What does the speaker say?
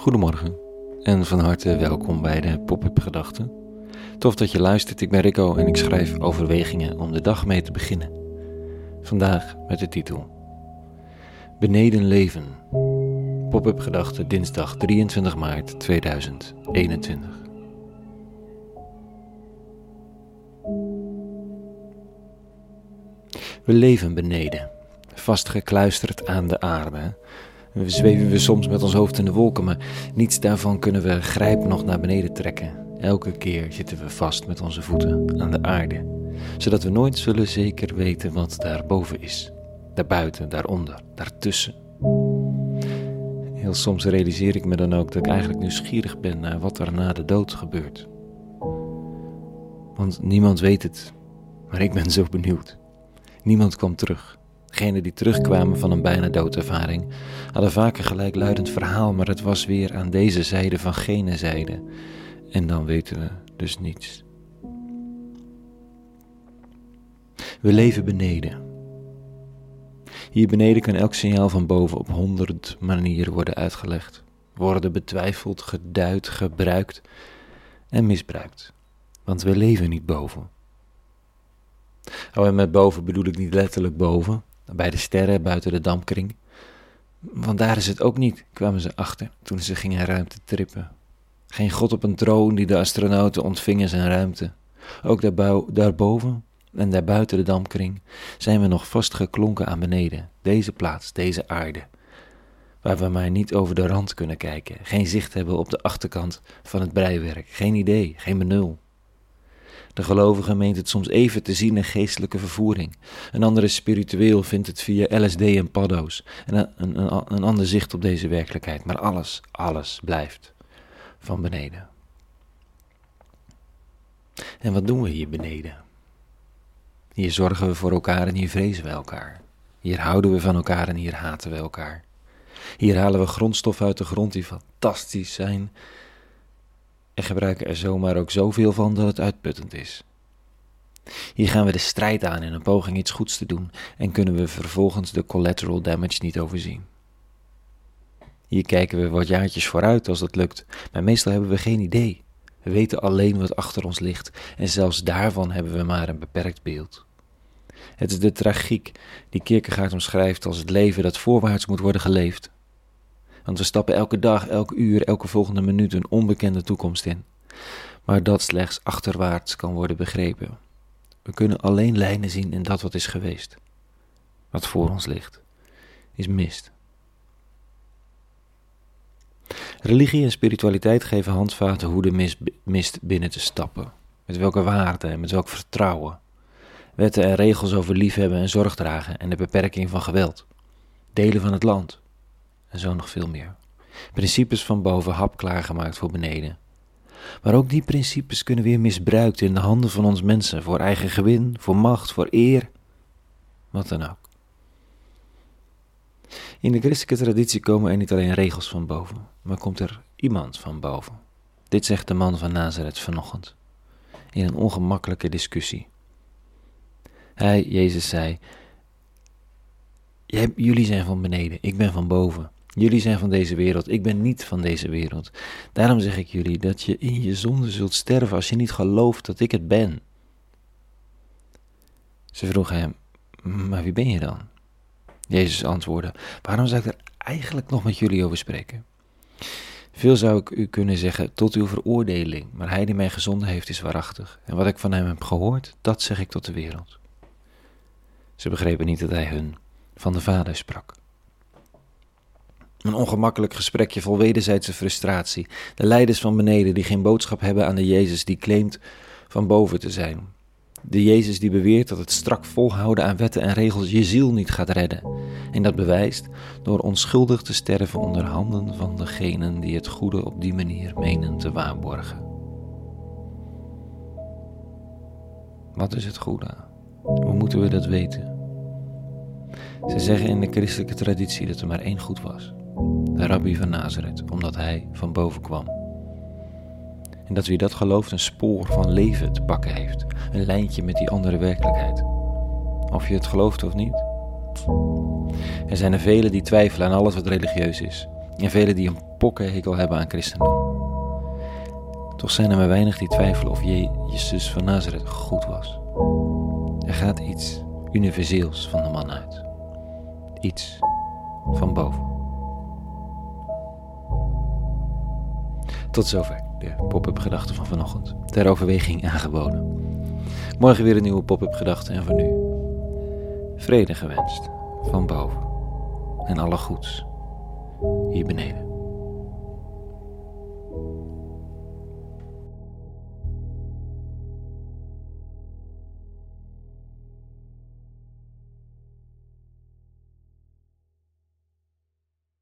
Goedemorgen en van harte welkom bij de Pop-up Gedachten. Tof dat je luistert, ik ben Rico en ik schrijf overwegingen om de dag mee te beginnen. Vandaag met de titel Beneden leven. Pop-up Gedachten dinsdag 23 maart 2021. We leven beneden, vastgekluisterd aan de aarde we zweven we soms met ons hoofd in de wolken, maar niets daarvan kunnen we grijpen nog naar beneden trekken. Elke keer zitten we vast met onze voeten aan de aarde, zodat we nooit zullen zeker weten wat daarboven is. Daarbuiten, daaronder, daartussen. Heel soms realiseer ik me dan ook dat ik eigenlijk nieuwsgierig ben naar wat er na de dood gebeurt. Want niemand weet het, maar ik ben zo benieuwd. Niemand kwam terug. Degenen die terugkwamen van een bijna doodervaring hadden vaker gelijkluidend verhaal, maar het was weer aan deze zijde van gene zijde. En dan weten we dus niets. We leven beneden. Hier beneden kan elk signaal van boven op honderd manieren worden uitgelegd, worden betwijfeld, geduid, gebruikt en misbruikt. Want we leven niet boven. Oh, en met boven bedoel ik niet letterlijk boven, bij de sterren buiten de dampkring. Want daar is het ook niet, kwamen ze achter toen ze gingen ruimte trippen. Geen god op een troon die de astronauten ontvingen zijn ruimte. Ook daarboven en daarbuiten de dampkring zijn we nog vastgeklonken aan beneden, deze plaats, deze aarde. Waar we maar niet over de rand kunnen kijken, geen zicht hebben op de achterkant van het breiwerk, geen idee, geen benul. De gelovige meent het soms even te zien in geestelijke vervoering. Een andere spiritueel vindt het via LSD en paddo's. En een, een, een ander zicht op deze werkelijkheid. Maar alles, alles blijft van beneden. En wat doen we hier beneden? Hier zorgen we voor elkaar en hier vrezen we elkaar. Hier houden we van elkaar en hier haten we elkaar. Hier halen we grondstoffen uit de grond die fantastisch zijn en gebruiken er zomaar ook zoveel van dat het uitputtend is. Hier gaan we de strijd aan in een poging iets goeds te doen en kunnen we vervolgens de collateral damage niet overzien. Hier kijken we wat jaartjes vooruit als dat lukt, maar meestal hebben we geen idee. We weten alleen wat achter ons ligt en zelfs daarvan hebben we maar een beperkt beeld. Het is de tragiek die Kierkegaard omschrijft als het leven dat voorwaarts moet worden geleefd, want we stappen elke dag, elke uur, elke volgende minuut een onbekende toekomst in. Maar dat slechts achterwaarts kan worden begrepen. We kunnen alleen lijnen zien in dat wat is geweest. Wat voor ons ligt, is mist. Religie en spiritualiteit geven handvaten hoe de mist binnen te stappen. Met welke waarden en met welk vertrouwen. Wetten en regels over liefhebben en zorg dragen en de beperking van geweld. Delen van het land en zo nog veel meer. Principes van boven hap klaargemaakt voor beneden. Maar ook die principes kunnen weer misbruikt in de handen van ons mensen voor eigen gewin, voor macht, voor eer, wat dan ook. In de christelijke traditie komen er niet alleen regels van boven, maar komt er iemand van boven. Dit zegt de man van Nazareth vanochtend, in een ongemakkelijke discussie. Hij, Jezus, zei: Jullie zijn van beneden, ik ben van boven. Jullie zijn van deze wereld, ik ben niet van deze wereld. Daarom zeg ik jullie dat je in je zonde zult sterven als je niet gelooft dat ik het ben. Ze vroeg hem, maar wie ben je dan? Jezus antwoordde, waarom zou ik er eigenlijk nog met jullie over spreken? Veel zou ik u kunnen zeggen tot uw veroordeling, maar hij die mij gezonden heeft is waarachtig. En wat ik van hem heb gehoord, dat zeg ik tot de wereld. Ze begrepen niet dat hij hun van de Vader sprak. Een ongemakkelijk gesprekje vol wederzijdse frustratie. De leiders van beneden die geen boodschap hebben aan de Jezus die claimt van boven te zijn. De Jezus die beweert dat het strak volhouden aan wetten en regels je ziel niet gaat redden. En dat bewijst door onschuldig te sterven onder handen van degenen die het goede op die manier menen te waarborgen. Wat is het goede? Hoe moeten we dat weten? Ze zeggen in de christelijke traditie dat er maar één goed was de rabbi van Nazareth, omdat hij van boven kwam. En dat wie dat gelooft een spoor van leven te pakken heeft, een lijntje met die andere werkelijkheid. Of je het gelooft of niet. Er zijn er velen die twijfelen aan alles wat religieus is, En velen die een pokkenhekel hebben aan christendom. Toch zijn er maar weinig die twijfelen of Jezus van Nazareth goed was. Er gaat iets universeels van de man uit. Iets van boven. Tot zover de pop-up gedachte van vanochtend. Ter overweging aangeboden. Morgen weer een nieuwe pop-up gedachte en voor nu vrede gewenst van boven en alle goeds hier beneden.